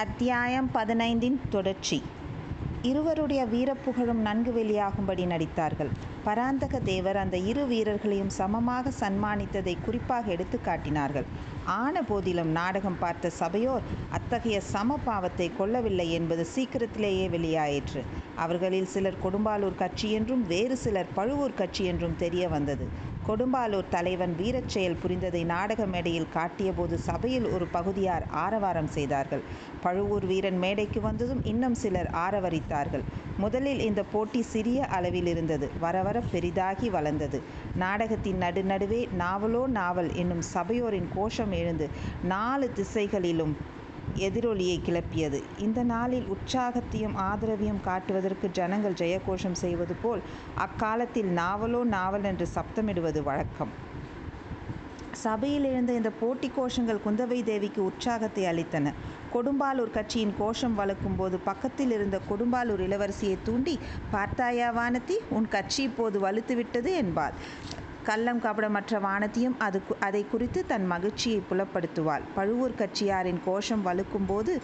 அத்தியாயம் பதினைந்தின் தொடர்ச்சி. இருவருடைய வீரப்புகழும் நன்கு வெளியாகும்படி நடித்தார்கள். பராந்தக தேவர் அந்த இரு வீரர்களையும் சமமாக சன்மானித்ததை குறிப்பாக எடுத்து காட்டினார்கள். ஆன போதிலும் நாடகம் பார்த்த சபையோர் அத்தகைய சம பாவத்தை கொள்ளவில்லை என்பது சீக்கிரத்திலேயே வெளியாயிற்று. அவர்களில் சிலர் கொடும்பாலூர் கட்சி என்றும் வேறு சிலர் பழுவூர் கட்சி என்றும் தெரிய வந்தது. கொடும்பாலூர் தலைவன் வீரச் செயல் புரிந்ததை நாடக மேடையில் காட்டியபோது சபையில் ஒரு பகுதியார் ஆரவாரம் செய்தார்கள். பழுவூர் வீரன் மேடைக்கு வந்ததும் இன்னும் சிலர் ஆரவரித்தார்கள். முதலில் இந்த போட்டி சிறிய அளவில் இருந்தது. வர வர பெரிதாகி வளர்ந்தது. நாடகத்தின் நடுநடுவே நாவலோ நாவல் என்னும் சபையோரின் கோஷம் எழுந்து நாலு திசைகளிலும் எதிரொலியை கிளப்பியது. இந்த நாளில் உற்சாகத்தையும் ஆதரவையும் காட்டுவதற்கு ஜனங்கள் ஜெயகோஷம் செய்வது போல் அக்காலத்தில் நாவலோ நாவல் என்று சப்தமிடுவது வழக்கம். சபையில் எழுந்த இந்த போட்டி கோஷங்கள் குந்தவை தேவிக்கு உற்சாகத்தை அளித்தன. கொடும்பாலூர் கட்சியின் கோஷம் வளர்க்கும் போது பக்கத்தில் இருந்த கொடும்பாலூர் இளவரசியை தூண்டி பார்த்தாயா வானதி உன் கட்சி இப்போது வலுத்து விட்டது என்பார். கள்ளம் கபடமற்ற வானதியும் அது அதை குறித்து தன் மகிழ்ச்சியை புலப்படுத்துவாள். பழுவூர் கட்சியாரின் கோஷம் வலுக்கும் போது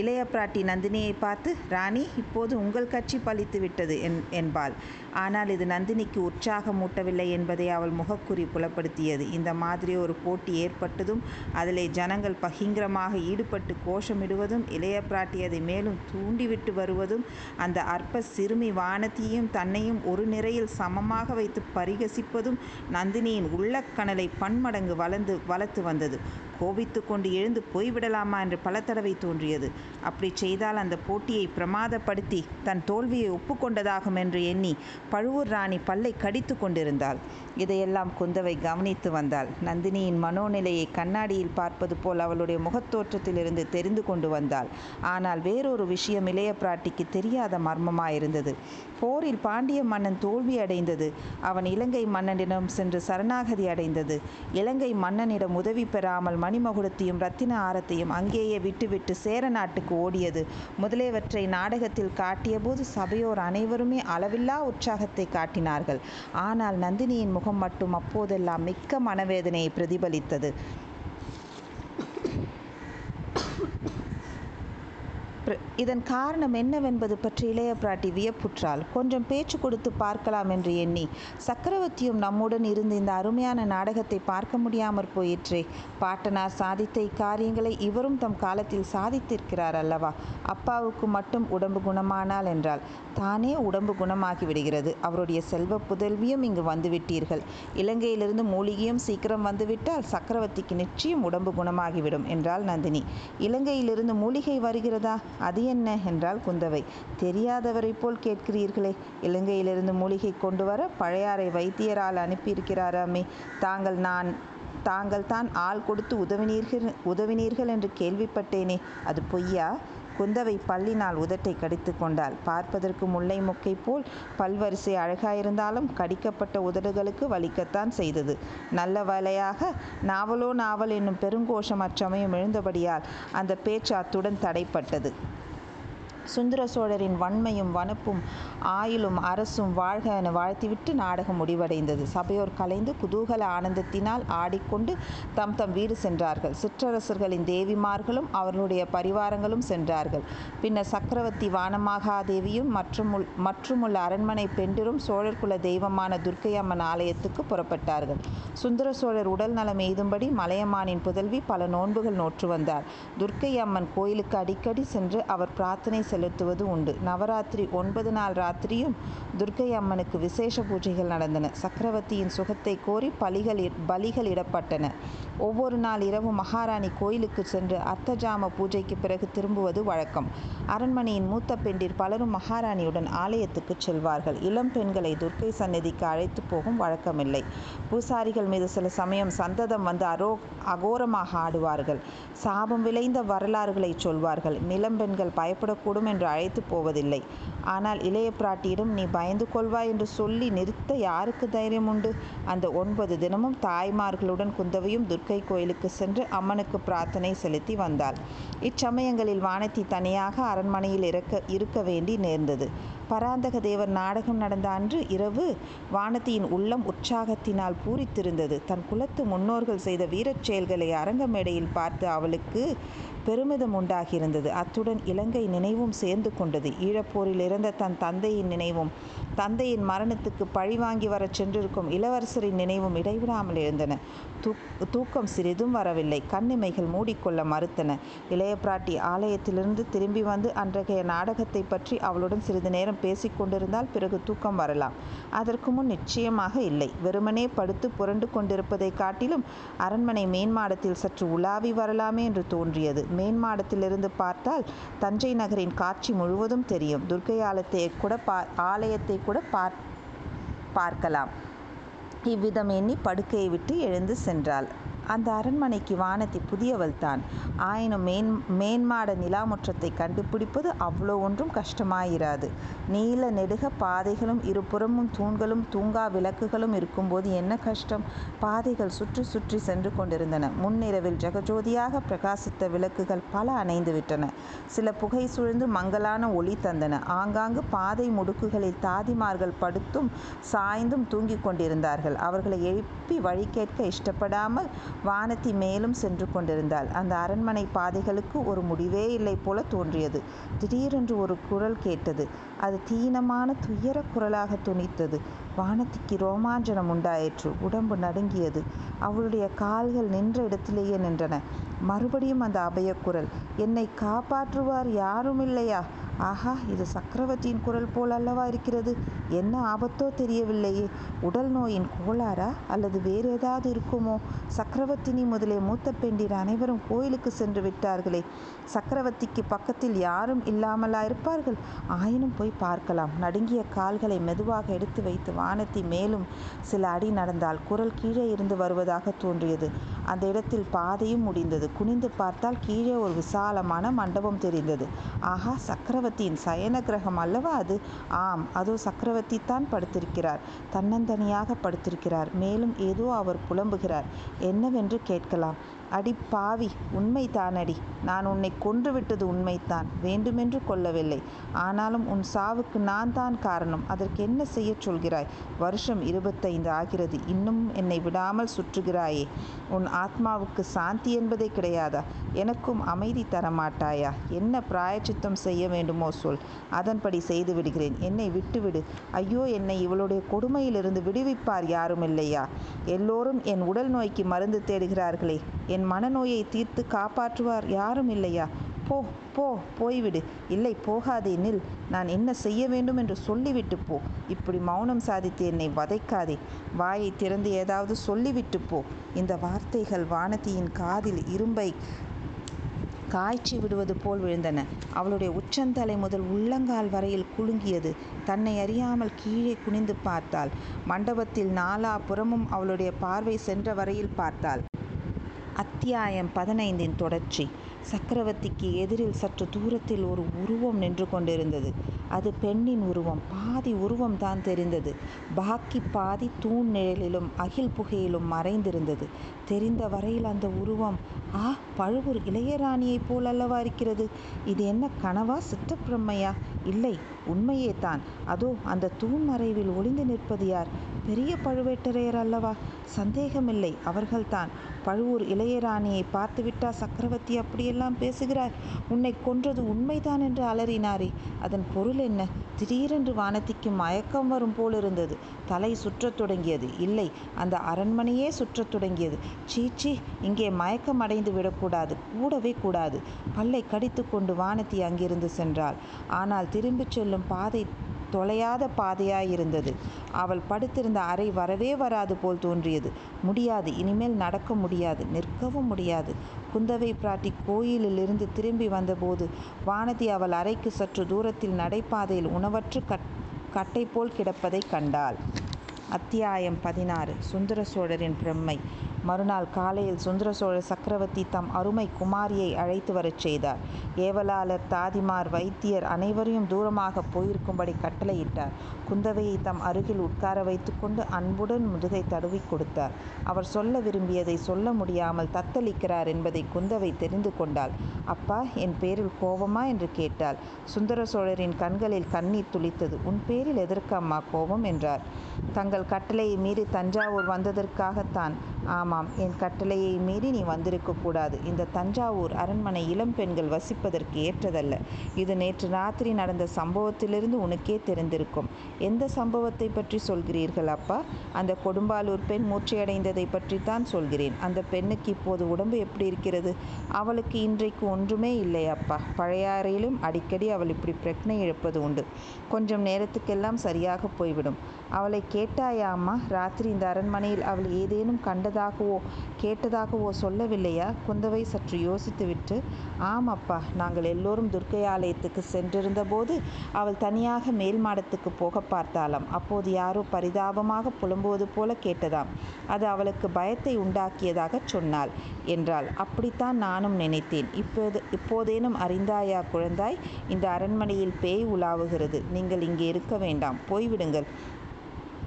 இளைய பிராட்டி நந்தினியை பார்த்து ராணி இப்போது உங்கள் கட்சி பலித்து விட்டது என் என்பாள். ஆனால் இது நந்தினிக்கு உற்சாகமூட்டவில்லை என்பதை அவள் முகக்குறி புலப்படுத்தியது. இந்த மாதிரி ஒரு போட்டி ஏற்பட்டதும் அதிலே ஜனங்கள் பகிங்கரமாக ஈடுபட்டு கோஷமிடுவதும் இளைய பிராட்டி அதை மேலும் தூண்டிவிட்டு வருவதும் அந்த அற்ப சிறுமி வானதியையும் தன்னையும் ஒரு நிறையில் சமமாக வைத்து பரிகசிப்பதும் நந்தினியின் உள்ளக்கணலை பன்மடங்கு வளர்ந்து வளர்த்து வந்தது. கோபித்து கொண்டு எழுந்து போய்விடலாமா என்று பல தடவை தோன்றியது. அப்படி செய்தால் அந்த போட்டியை பிரமாதப்படுத்தி தன் தோல்வியை ஒப்புக்கொண்டதாகும் என்று எண்ணி பழுவூர் ராணி பல்லை கடித்து கொண்டிருந்தாள். இதையெல்லாம் குந்தவை கவனித்து வந்தாள். நந்தினியின் மனோநிலையை கண்ணாடியில் பார்ப்பது போல் அவளுடைய முகத்தோற்றத்திலிருந்து தெரிந்து கொண்டு வந்தாள். ஆனால் வேறொரு விஷயம் இளைய பிராட்டிக்கு தெரியாத மர்மமாயிருந்தது. போரில் பாண்டிய மன்னன் தோல்வி அடைந்தது. அவன் இலங்கை மன்னனிடம் சென்று சரணாகதி அடைந்தது. இலங்கை மன்னனிடம் உதவி பெறாமல் மணிமகுடத்தையும் ரத்தின ஆரத்தையும் அங்கேயே விட்டுவிட்டு சேர நாட்டுக்கு ஓடியது. முதலியவற்றை நாடகத்தில் காட்டியபோது சபையோர் அனைவருமே அளவில்லா உற்சாகத்தை காட்டினார்கள். ஆனால் நந்தினியின் முகம் மட்டும் அப்போதெல்லாம் மிக்க மனவேதனையை பிரதிபலித்தது. இதன் காரணம் என்னவென்பது பற்றி இளைய பிராட்டி வியப்புற்றால் கொஞ்சம் பேச்சு கொடுத்து பார்க்கலாம் என்று எண்ணி சக்கரவர்த்தியும் நம்முடன் இருந்து இந்த அருமையான நாடகத்தை பார்க்க முடியாமற் போயிற்றே. பாட்டனார் சாதித்த இக்காரியங்களை இவரும் தம் காலத்தில் சாதித்திருக்கிறார் அல்லவா? அப்பாவுக்கு மட்டும் உடம்பு குணமானால் என்றால் தானே உடம்பு குணமாகி விடுகிறது அவருடைய செல்வ புதல்வியும் இங்கு வந்துவிட்டீர்கள். இலங்கையிலிருந்து மூலிகையும் சீக்கிரம் வந்துவிட்டால் சக்கரவர்த்திக்கு நிச்சயம் உடம்பு குணமாகிவிடும் என்றாள் நந்தினி. இலங்கையிலிருந்து மூலிகை வருகிறதா? அது என்ன என்றால் குந்தவை. தெரியாதவரை போல் கேட்கிறீர்களே. இலங்கையிலிருந்து மூலிகை கொண்டு வர பழையாறை வைத்தியரால் அனுப்பியிருக்கிறாராமே தாங்கள் நான் தாங்கள் தான் ஆள் கொடுத்து உதவினீர்கள் உதவினீர்கள் என்று கேள்விப்பட்டேனே. அது பொய்யா? குந்தவை பல்லினால் உதட்டை கடித்து கொண்டாள். பார்ப்பதற்கு முல்லை மொக்கை போல் பல்வரிசை அழகாயிருந்தாலும் கடிக்கப்பட்ட உதடுகளுக்கு வலிக்கத்தான் செய்தது. நல்ல வேலையாக நாவலோ நாவல் என்னும் பெருங்கோஷம் அச்சமயம் எழுந்தபடியால் அந்த பேச்சு அத்துடன் தடைப்பட்டது. சுந்தர சோழரின் வன்மையும் வனப்பும் ஆயுளும் அரசும் வாழ்க என வாழ்த்திவிட்டு நாடகம் முடிவடைந்தது. சபையோர் கலைந்து குதூகல ஆனந்தத்தினால் ஆடிக்கொண்டு தம் தம் வீடு சென்றார்கள். சிற்றரசர்களின் தேவிமார்களும் அவர்களுடைய பரிவாரங்களும் சென்றார்கள். பின்னர் சக்கரவர்த்தி வானமாகாதேவியும் மற்றும் மற்றுமுள்ள அரண்மனை பெண்டிரும் சோழர் குல தெய்வமான துர்க்கை அம்மன் ஆலயத்துக்கு புறப்பட்டார்கள். சுந்தர சோழர் உடல் நலம் எய்தும்படி மலையமானின் புதல்வி பல நோன்புகள் நோற்று வந்தார். துர்க்கை அம்மன் கோயிலுக்கு அடிக்கடி சென்று அவர் பிரார்த்தனை செலுத்துவது உண்டு. நவராத்திரி ஒன்பது நாள் ராத்திரியும் துர்க்கை அம்மனுக்கு விசேஷ பூஜைகள் நடந்தன. சக்கரவர்த்தியின் சுகத்தை கோரி பலிகள் பலிகள் இடப்பட்டன. ஒவ்வொரு நாள் இரவு மகாராணி கோயிலுக்கு சென்று அர்த்தஜாம பூஜைக்கு பிறகு திரும்புவது வழக்கம். அரண்மனையின் மூத்த பெண்டிர் பலரும் மகாராணியுடன் ஆலயத்துக்கு செல்வார்கள். இளம் பெண்களை துர்க்கை சந்நிதிக்கு அழைத்து போகும் வழக்கமில்லை. பூசாரிகள் மீது சில சமயம் சந்ததம் வந்து அரோ அகோரமாக ஆடுவார்கள். சாபம் விளைந்த வரலாறுகளை சொல்வார்கள். நிலம்பெண்கள் பயப்படக்கூடும் என்று அழைத்து போவதில்லை. ஆனால் இளைய பிராட்டியிடம் நீ பயந்து கொள்வாய் என்று சொல்லி நிறுத்த யாருக்கு தைரியம் உண்டு? அந்த ஒன்பது தினமும் தாய்மார்களுடன் குந்தவையும் துர்க்கை கோயிலுக்கு சென்று அம்மனுக்கு பிரார்த்தனை செலுத்தி வந்தாள். இச்சமயங்களில் வானதி தனியாக அரண்மனையில் இருக்க இருக்க வேண்டி நேர்ந்தது. பராந்தக தேவர் நாடகம் நடந்த அன்று இரவு வானதியின் உள்ளம் உற்சாகத்தினால் பூரித்திருந்தது. தன் குலத்து முன்னோர்கள் செய்த வீரச் செயல்களை அரங்க மேடையில் பார்த்து அவளுக்கு பெருமிதம் உண்டாகியிருந்தது. அத்துடன் இலங்கை நினைவும் சேர்ந்து கொண்டது. ஈழப்போரில் இறந்த தன் தந்தையின் நினைவும் தந்தையின் மரணத்துக்கு பழிவாங்கி வரச் சென்றிருக்கும் இளவரசரின் நினைவும் இடைவிடாமல் எழுந்தன தூக்கம் சிறிதும் வரவில்லை. கண்ணிமைகள் மூடிக்கொள்ள மறுத்தன. இளைய பிராட்டி ஆலயத்திலிருந்து திரும்பி வந்து அன்றைய நாடகத்தை பற்றி அவளுடன் சிறிது நேரம் பேசிக் கொண்டிருந்தால் பிறகு தூக்கம் வரலாம். அதற்கு முன் நிச்சயமாக இல்லை. வெறுமனே படுத்து புரண்டு கொண்டிருப்பதை காட்டிலும் அரண்மனை மேன்மாடத்தில் சற்று உலாவி வரலாமே என்று தோன்றியது. மேன்மாடத்திலிருந்து பார்த்தால் தஞ்சை நகரின் காட்சி முழுவதும் தெரியும். துர்க்கை ஆலயத்தை கூட பா ஆலயத்தை கூட பார் பார்க்கலாம். இவ்விதம் எண்ணி படுக்கையை விட்டு எழுந்து சென்றாள். அந்த அரண்மனைக்கு வானதி புதியவள் தான் ஆயினும் மேன் மேன்மாட நிலாமுற்றத்தை கண்டுபிடிப்பது அவ்வளோ ஒன்றும் கஷ்டமாயிராது. நீல நெடுக பாதைகளும் இருபுறமும் தூண்களும் தூங்கா விளக்குகளும் இருக்கும்போது என்ன கஷ்டம்? பாதைகள் சுற்றி சுற்றி சென்று கொண்டிருந்தன. முன்னிரவில் ஜெகஜோதியாக பிரகாசித்த விளக்குகள் பல அணைந்து விட்டன. சில புகை சூழ்ந்து மங்கலான ஒளி தந்தன. ஆங்காங்கு பாதை முடுக்குகளில் தாதிமார்கள் படுத்தும் சாய்ந்தும் தூங்கிக் கொண்டிருந்தார்கள். அவர்களை எழுப்பி வழி கேட்க இஷ்டப்படாமல் வானத்தி மேலும் சென்று கொண்டிருந்தாள். அந்த அரண்மனை பாதைகளுக்கு ஒரு முடிவே இல்லை போல தோன்றியது. திடீரென்று ஒரு குரல் கேட்டது. அது தீனமான துயர குரலாக துணித்தது. வானதிக்கு ரோமாஞ்சனம் உண்டாயிற்று. உடம்பு நடுங்கியது. அவளுடைய கால்கள் நின்ற இடத்திலேயே நின்றன. மறுபடியும் அந்த அபயக்குரல் என்னை காப்பாற்றுவார் யாரும் இல்லையா ஆஹா இது சக்கரவர்த்தியின் குரல் போல் அல்லவா இருக்கிறது? என்ன ஆபத்தோ தெரியவில்லையே. உடல் நோயின் கோளாறா? அல்லது வேறு ஏதாவது இருக்குமோ? சக்கரவர்த்தினி முதலே மூத்த பெண்டிர் அனைவரும் கோயிலுக்கு சென்று விட்டார்களே. சக்கரவர்த்திக்கு பக்கத்தில் யாரும் இல்லாமலா இருப்பார்கள்? ஆயினும் போய் பார்க்கலாம். நடுங்கிய கால்களை மெதுவாக எடுத்து வைத்து வானத்தி மேலும் சில அடி நடந்தால் குரல் கீழே இருந்து வருவதாக தோன்றியது. அந்த இடத்தில் பாதையும் முடிந்தது. குனிந்து பார்த்தால் கீழே ஒரு விசாலமான மண்டபம் தெரிந்தது. ஆஹா சக்கரவர்த்தியின் சயன கிரகம் அல்லவா அது? ஆம் அதோ சக்கரவர்த்தி தான் படுத்திருக்கிறார். தன்னந்தனியாக படுத்திருக்கிறார். மேலும் ஏதோ அவர் புலம்புகிறார். என்னவென்று கேட்கலாம். அடி பாவி உண்மைதானடி. நான் உன்னை கொன்றுவிட்டது உண்மைத்தான் வேண்டுமென்று கொல்லவில்லை ஆனாலும் உன் சாவுக்கு நான் தான் காரணம். அதற்கு என்ன செய்யச் சொல்கிறாய்? வருஷம் இருபத்தைந்து ஆகிறது. இன்னும் என்னை விடாமல் சுற்றுகிறாயே. உன் ஆத்மாவுக்கு சாந்தி என்பதே கிடையாதா? எனக்கும் அமைதி தர மாட்டாயா என்ன பிராயச்சித்தம் செய்ய வேண்டுமோ சொல். அதன்படி செய்து விடுகிறேன். என்னை விட்டுவிடு. ஐயோ என்னை இவளுடைய கொடுமையிலிருந்து விடுவிப்பார் யாரும் இல்லையா எல்லோரும் என் உடல் நோய்க்கு மருந்து தேடுகிறார்களே. என் மனநோயை தீர்த்து காப்பாற்றுவார் யாரும் இல்லையா? போ போ போய்விடு. இல்லை போகாதே நில். நான் என்ன செய்ய வேண்டும் என்று சொல்லிவிட்டு போ. இப்படி மௌனம் சாதித்து என்னை வதைக்காதே. வாயை திறந்து ஏதாவது சொல்லிவிட்டு போ. இந்த வார்த்தைகள் வானதியின் காதில் இரும்பை காய்ச்சி விடுவது போல் விழுந்தன. அவளுடைய உச்சந்தலை முதல் உள்ளங்கால் வரையில் குலுங்கியது. தன்னை அறியாமல் கீழே குனிந்து பார்த்தாள். மண்டபத்தில் நாலா புறமும் அவளுடைய பார்வை சென்ற வரையில் பார்த்தாள். அத்தியாயம் பதினைந்தின் தொடர்ச்சி. சக்கரவர்த்திக்கு எதிரில் சற்று தூரத்தில் ஒரு உருவம் நின்று கொண்டிருந்தது. அது பெண்ணின் உருவம். பாதி உருவம் தான் தெரிந்தது. பாக்கி பாதி தூண் நிழலிலும் அகில் புகையிலும் மறைந்திருந்தது. தெரிந்த வரையில் அந்த உருவம் ஆ பழுவூர் இளையராணியைப் போல் அல்லவா இருக்கிறது? இது என்ன கனவா சித்தப்பிரம்மையா? இல்லை உண்மையே தான். அதோ அந்த தூண் மறைவில் ஒளிந்து நிற்பது யார்? பெரிய பழுவேட்டரையர் அல்லவா? சந்தேகமில்லை அவர்கள்தான் பழுவூர் இளையராணியை பார்த்துவிட்டா சக்கரவர்த்தி அப்படியெல்லாம் பேசுகிறார்? உன்னை கொன்றது உண்மைதான் என்று அலறினாரே. அதன் பொருள் என்ன? திடீரென்று வானத்திக்கு மயக்கம் வரும் போலிருந்தது. தலை சுற்றத் தொடங்கியது. இல்லை அந்த அரண்மனையே சுற்றத் தொடங்கியது. சீச்சி இங்கே மயக்கம் அடைந்து விடக்கூடாது. கூடவே கூடாது. பல்லை கடித்து கொண்டு வானத்தி அங்கிருந்து சென்றாள். ஆனால் திரும்பிச் செல்லும் பாதை தொலையாத பாதையாயிருந்தது அவள் படுத்திருந்த அறை வரவே வராது போல் தோன்றியது. முடியாது. இனிமேல் நடக்க முடியாது. நிற்கவும் முடியாது. குந்தவை பிராட்டி கோயிலிலிருந்து திரும்பி வந்தபோது வானதி அவள் அறைக்கு சற்று தூரத்தில் நடைபாதையில் உணவற்று கட் கட்டை போல் கிடப்பதை கண்டாள். அத்தியாயம் பதினாறு. சுந்தர சோழரின் பிரம்மை. மறுநாள் காலையில் சுந்தர சோழ சக்கரவர்த்தி தம் அருமை குமாரியை அழைத்து வரச் செய்தார். ஏவலாளர் தாதிமார் வைத்தியர் அனைவரையும் தூரமாக போயிருக்கும்படி கட்டளையிட்டார். குந்தவையை தம் அருகில் உட்கார வைத்துக்கொண்டு அன்புடன் முதுகை தடவி கொடுத்தார். அவர் சொல்ல விரும்பியதை சொல்ல முடியாமல் தத்தளிக்கிறார் என்பதை குந்தவை தெரிந்து கொண்டாள். அப்பா என் பேரில் கோபமா? என்று கேட்டாள். சுந்தர சோழரின் கண்களில் கண்ணீர் துளித்தது. உன் பேரில் எதற்கு அம்மா கோபம்? என்றார். தங்கள் கட்டளையை மீறி தஞ்சாவூர் வந்ததற்காகத்தான். ஆமாம் என் கட்டளையை மீறி நீ வந்திருக்கக்கூடாது இந்த தஞ்சாவூர் அரண்மனை இளம் பெண்கள் வசிப்பதற்கு ஏற்றதல்ல. இது நேற்று ராத்திரி நடந்த சம்பவத்திலிருந்து உனக்கே தெரிந்திருக்கும். எந்த சம்பவத்தை பற்றி சொல்கிறீர்கள் அப்பா? அந்த கொடும்பாலூர் பெண் மூச்சையடைந்ததை பற்றித்தான் சொல்கிறேன். அந்த பெண்ணுக்கு இப்போது உடம்பு எப்படி இருக்கிறது? அவளுக்கு இன்றைக்கு ஒன்றுமே இல்லை அப்பா. பழையாறையிலும் அடிக்கடி அவள் இப்படி பிரச்சனை இழப்பது உண்டு. கொஞ்சம் நேரத்துக்கெல்லாம் சரியாக போய்விடும். அவளை கேட்டாயா அம்மா? ராத்திரி இந்த அரண்மனையில் அவள் ஏதேனும் கண்டதாகவோ கேட்டதாகவோ சொல்லவில்லையா? குந்தவை சற்று யோசித்துவிட்டு ஆமப்பா நாங்கள் எல்லோரும் துர்க்கை ஆலயத்துக்கு சென்றிருந்த போது அவள் தனியாக மேல் மாடத்துக்கு போக பார்த்தாளாம். அப்போது யாரோ பரிதாபமாக புலம்புவது போல கேட்டதாம். அது அவளுக்கு பயத்தை உண்டாக்கியதாக சொன்னாள் என்றாள். அப்படித்தான் நானும் நினைத்தேன். இப்போது இப்போதேனும் அறிந்தாயா குழந்தாய்? இந்த அரண்மனையில் பேய் உலாவுகிறது. நீங்கள் இங்கே இருக்க வேண்டாம். போய்விடுங்கள்.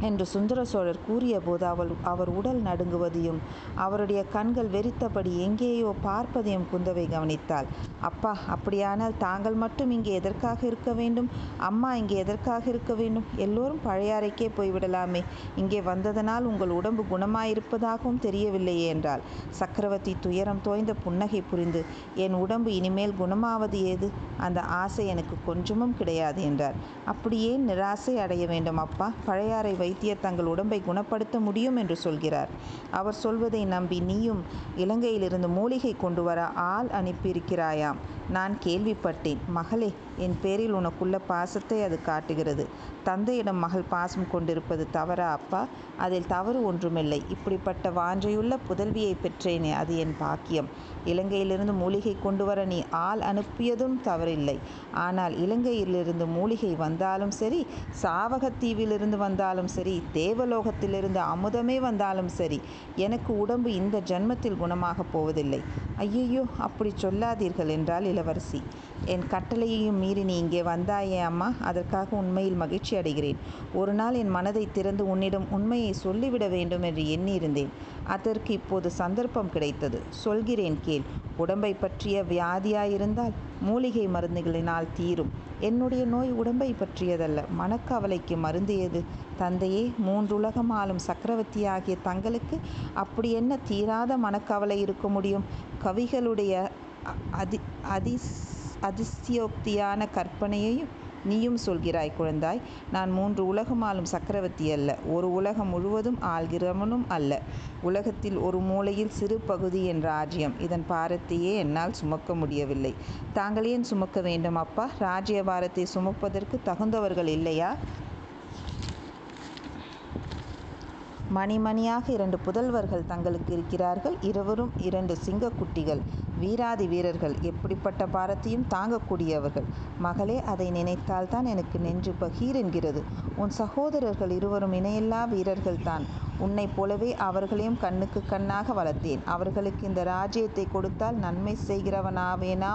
என்று சுந்தர சோழர் கூறியபோது அவள் அவர் உடல் நடுங்குவதையும் அவருடைய கண்கள் வெறித்தபடி எங்கேயோ பார்ப்பதையும் குந்தவை கவனித்தாள். அப்பா அப்படியானால் தாங்கள் மட்டும் இங்கே எதற்காக இருக்க வேண்டும்? அம்மா இங்கே எதற்காக இருக்க வேண்டும்? எல்லோரும் பழையாறைக்கே போய்விடலாமே. இங்கே வந்ததனால் உங்கள் உடம்பு குணமாயிருப்பதாகவும் தெரியவில்லையே என்றாள். சக்கரவர்த்தி துயரம் தோய்ந்த புன்னகை புரிந்து என் உடம்பு இனிமேல் குணமாவது ஏது? அந்த ஆசை எனக்கு கொஞ்சமும் கிடையாது என்றார். அப்படியே நிராசை அடைய வேண்டும் அப்பா? பழையாறை வைத்தியர் தங்கள் உடம்பை குணப்படுத்த முடியும் என்று சொல்கிறார். அவர் சொல்வதை நம்பி நீயும் இலங்கையிலிருந்து மூலிகை கொண்டு வர ஆள் அனுப்பியிருக்கிறாயாம். நான் கேள்விப்பட்டேன். மகளே என் பேரில் உனக்குள்ள பாசத்தை அது காட்டுகிறது. தந்தையிடம் மகள் பாசம் கொண்டிருப்பது தவறா அப்பா? அதில் தவறு ஒன்றுமில்லை. இப்படிப்பட்ட வாஞ்சையுள்ள புதல்வியை பெற்றேனே அது என் பாக்கியம். இலங்கையிலிருந்து மூலிகை கொண்டு வர நீ ஆள் அனுப்பியதும் தவறில்லை. ஆனால் இலங்கையிலிருந்து மூலிகை வந்தாலும் சரி சாவகத்தீவிலிருந்து வந்தாலும் சரி தேவலோகத்திலிருந்து அமுதமே வந்தாலும் சரி எனக்கு உடம்பு இந்த ஜன்மத்தில் குணமாக போவதில்லை. ஐயையோ அப்படி சொல்லாதீர்கள் என்றால் இளவரசி. என் கட்டளையையும் மீறி நீ இங்கே வந்தாயே அம்மா. அதற்காக உண்மையில் மகிழ்ச்சி அடைகிறேன். ஒரு நாள் என் மனதை திறந்து உன்னிடம் உண்மையை சொல்லிவிட வேண்டும் என்று எண்ணியிருந்தேன். அதற்கு இப்போது சந்தர்ப்பம் கிடைத்தது. சொல்கிறேன் கேள். உடம்பை பற்றிய வியாதியாயிருந்தால் மூலிகை மருந்துகளினால் தீரும். என்னுடைய நோய் உடம்பை பற்றியதல்ல. மனக்கவலைக்கு மருந்து எது தந்தையே மூன்றுலகம் ஆளும் சக்கரவர்த்தியாகிய தங்களுக்கு அப்படி என்ன தீராத மனக்கவலை இருக்க முடியும்? கவிகளுடைய அதி அதிஸ் அதிசயோக்தியான கற்பனையையும் நீயும் சொல்கிறாய் குழந்தாய். நான் மூன்று உலகம் ஆளும் சக்கரவர்த்தி அல்ல. ஒரு உலகம் முழுவதும் ஆள்கிறவனும் அல்ல. உலகத்தில் ஒரு மூலையில் சிறு பகுதி என் ராஜ்யம். இதன் பாரத்தையே என்னால் சுமக்க முடியவில்லை. தாங்கள் ஏன் சுமக்க வேண்டும் அப்பா? ராஜ்ய பாரத்தை சுமப்பதற்கு தகுந்தவர்கள் இல்லையா? மணிமணியாக இரண்டு புதல்வர்கள் தங்களுக்கு இருக்கிறார்கள். இருவரும் இரண்டு சிங்கக்குட்டிகள். வீராதி வீரர்கள். எப்படிப்பட்ட பாரத்தையும் தாங்கக்கூடியவர்கள். மகளே அதை நினைத்தால்தான் எனக்கு நெஞ்சு பகீர் என்கிறது. உன் சகோதரர்கள் இருவரும் இணையில்லா வீரர்கள் தான் உன்னைப் போலவே அவர்களையும் கண்ணுக்கு கண்ணாக வளர்த்தேன். அவர்களுக்கு இந்த ராஜ்யத்தை கொடுத்தால் நன்மை செய்கிறவனாவேனா?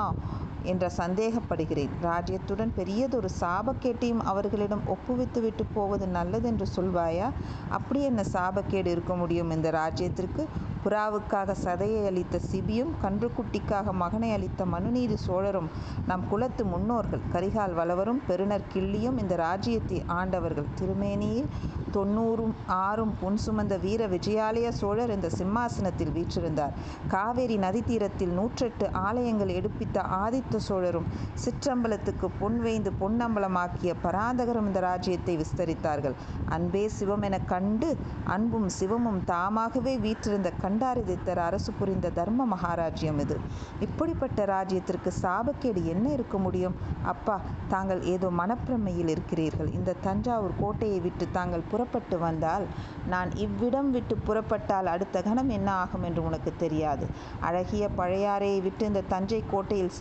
என்ற சந்தேகப்படுகிறேன். ராஜ்யத்துடன் பெரியதொரு சாபக்கேட்டையும் அவர்களிடம் ஒப்புவித்து விட்டு போவது நல்லதென்று சொல்வாயா? அப்படி என்ன சாபக்கேடு இருக்க முடியும் இந்த ராஜ்யத்திற்கு? புறாவுக்காக சதையை அளித்த சிபியும் கன்றுக்குட்டிக்காக மகனை அளித்த மனுநீதி சோழரும் நம் குலத்து முன்னோர்கள் கரிகால் வளவரும் பெருநர் கிள்ளியும் இந்த ராஜ்யத்தை ஆண்டவர்கள் திருமேனியில் தொண்ணூறும் ஆறும் பொன் சுமந்த வீர விஜயாலய சோழர் இந்த சிம்மாசனத்தில் வீற்றிருந்தார். காவேரி நதி தீரத்தில் நூற்றெட்டு ஆலயங்கள் எடுப்பித்த ஆதித்த சோழரும் சிற்றம்பலத்துக்கு பொன் வேய்ந்து பொன்னம்பலமாக்கிய பராந்தகரும் இந்த ராஜ்யத்தை விஸ்தரித்தார்கள். அன்பே சிவம் என கண்டு அன்பும் சிவமும் தாமாகவே வீற்றிருந்த கண் பண்டாரிதித்தர் அரசு புரிந்த தர்ம மகாராஜ்யம் இது. இப்படிப்பட்ட ராஜ்யத்திற்கு சாபக்கேடு என்ன இருக்க முடியும்? அப்பா தாங்கள் ஏதோ மனப்பிரமையில் இருக்கிறீர்கள். இந்த தஞ்சாவூர் கோட்டையை விட்டு தாங்கள் புறப்பட்டு வந்தால் நான் இவ்விடம் விட்டு புறப்பட்டால் அடுத்த கணம் என்ன ஆகும் என்று உனக்கு தெரியாது. அழகிய பழையாறையை விட்டு இந்த தஞ்சை கோட்டையில்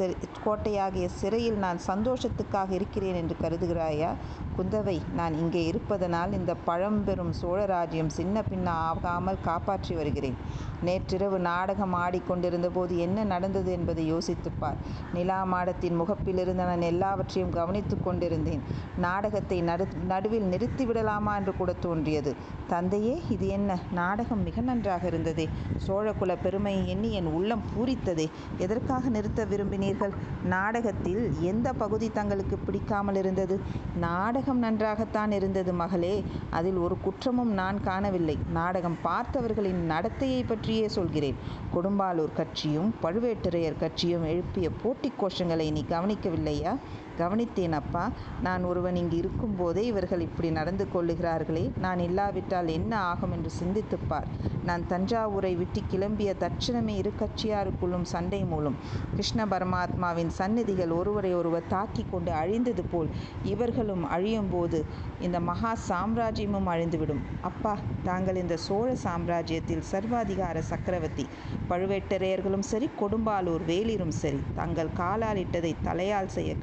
கோட்டையாகிய சிறையில் நான் சந்தோஷத்துக்காக இருக்கிறேன் என்று கருதுகிறாயா? குந்தவை நான் இங்கே இருப்பதனால் இந்த பழம்பெரும் சோழராஜ்யம் சின்ன பின்ன ஆகாமல் காப்பாற்றி வருகிறேன். நேற்றிரவு நாடகம் ஆடிக்கொண்டிருந்த போது என்ன நடந்தது என்பதை யோசித்துப்பார். நிலா மாடத்தின் முகப்பிலிருந்து நான் எல்லாவற்றையும் கவனித்துக் கொண்டிருந்தேன். நாடகத்தை நடு நடுவில் நிறுத்திவிடலாமா என்று கூட தோன்றியது. தந்தையே இது என்ன? நாடகம் மிக நன்றாக இருந்ததே. சோழகுல பெருமையை எண்ணி என் உள்ளம் பூரித்ததே. எதற்காக நிறுத்த விரும்பினீர்கள்? நாடகத்தில் எந்த பகுதி தங்களுக்கு பிடிக்காமல் இருந்தது? நாடகம் நன்றாகத்தான் இருந்தது மகளே. அதில் ஒரு குற்றமும் நான் காணவில்லை. நாடகம் பார்த்தவர்களின் நடத்தையை பற்றியே சொல்கிறேன். கொடும்பாலூர் கட்சியும் பழுவேட்டரையர் கட்சியும் எழுப்பிய போட்டி கோஷங்களை நீ கவனிக்கவில்லையா? கவனித்தேன் அப்பா நான் ஒருவன் இங்கு இருக்கும்போதே இவர்கள் இப்படி நடந்து கொள்ளுகிறார்களே நான் இல்லாவிட்டால் என்ன ஆகும் என்று சிந்தித்துப் பார் நான் தஞ்சாவூரை விட்டு கிளம்பிய தட்சணமே இரு கட்சியாருக்குள்ளும் சண்டை மூலம் கிருஷ்ண பரமாத்மாவின் சந்நிதிகள் ஒருவரை ஒருவர் தாக்கி கொண்டு அழிந்தது போல் இவர்களும் அழியும் போது இந்த மகா சாம்ராஜ்யமும் அழிந்துவிடும். அப்பா தாங்கள் இந்த சோழ சாம்ராஜ்யத்தில் சர்வாதிகார சக்கரவர்த்தி. பழுவேட்டரையர்களும் சரி கொடும்பாலூர் வேலிரும் சரி. தங்கள் காலால் இட்டதை தலையால் செய்ய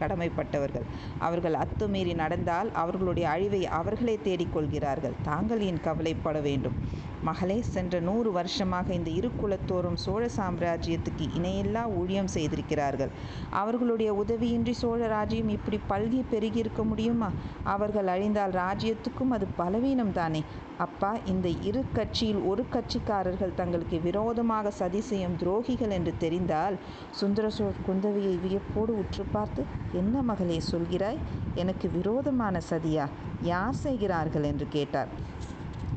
பட்டவர்கள் அவர்கள் அத்துமீறி நடந்தால் அவர்களுடைய அழிவை அவர்களே தேடிக்கொள்கிறார்கள். தாங்கள் ஏன் கவலைப்பட வேண்டும்? மகளே சென்ற நூறு வருஷமாக இந்த இரு குலத்தோறும் சோழ சாம்ராஜ்யத்துக்கு இணையில்லா ஊழியம் செய்திருக்கிறார்கள். அவர்களுடைய உதவியின்றி சோழ ராஜ்யம் இப்படி பல்கி பெருகி இருக்க முடியுமா? அவர்கள் அழிந்தால் ராஜ்யத்துக்கும் அது பலவீனம் தானே. அப்பா இந்த இரு கட்சியில் ஒரு கட்சிக்காரர்கள் தங்களுக்கு விரோதமாக சதி செய்யும் துரோகிகள் என்று தெரிந்தால் சுந்தர சோழ் குந்தவியை வியப்போடு உற்று பார்த்து என்ன மகளே சொல்கிறாய்? எனக்கு விரோதமான சதியா? யார் செய்கிறார்கள்? என்று கேட்டார்.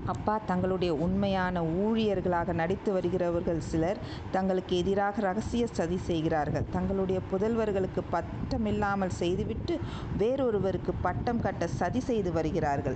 அப்பா தங்களுடைய உண்மையான ஊழியர்களாக நடித்து வருகிறவர்கள் சிலர் தங்களுக்கு எதிராக ரகசிய சதி செய்கிறார்கள். தங்களுடைய புதல்வர்களுக்கு பட்டமில்லாமல் செய்துவிட்டு வேறொருவருக்கு பட்டம் கட்ட சதி செய்து வருகிறார்கள்.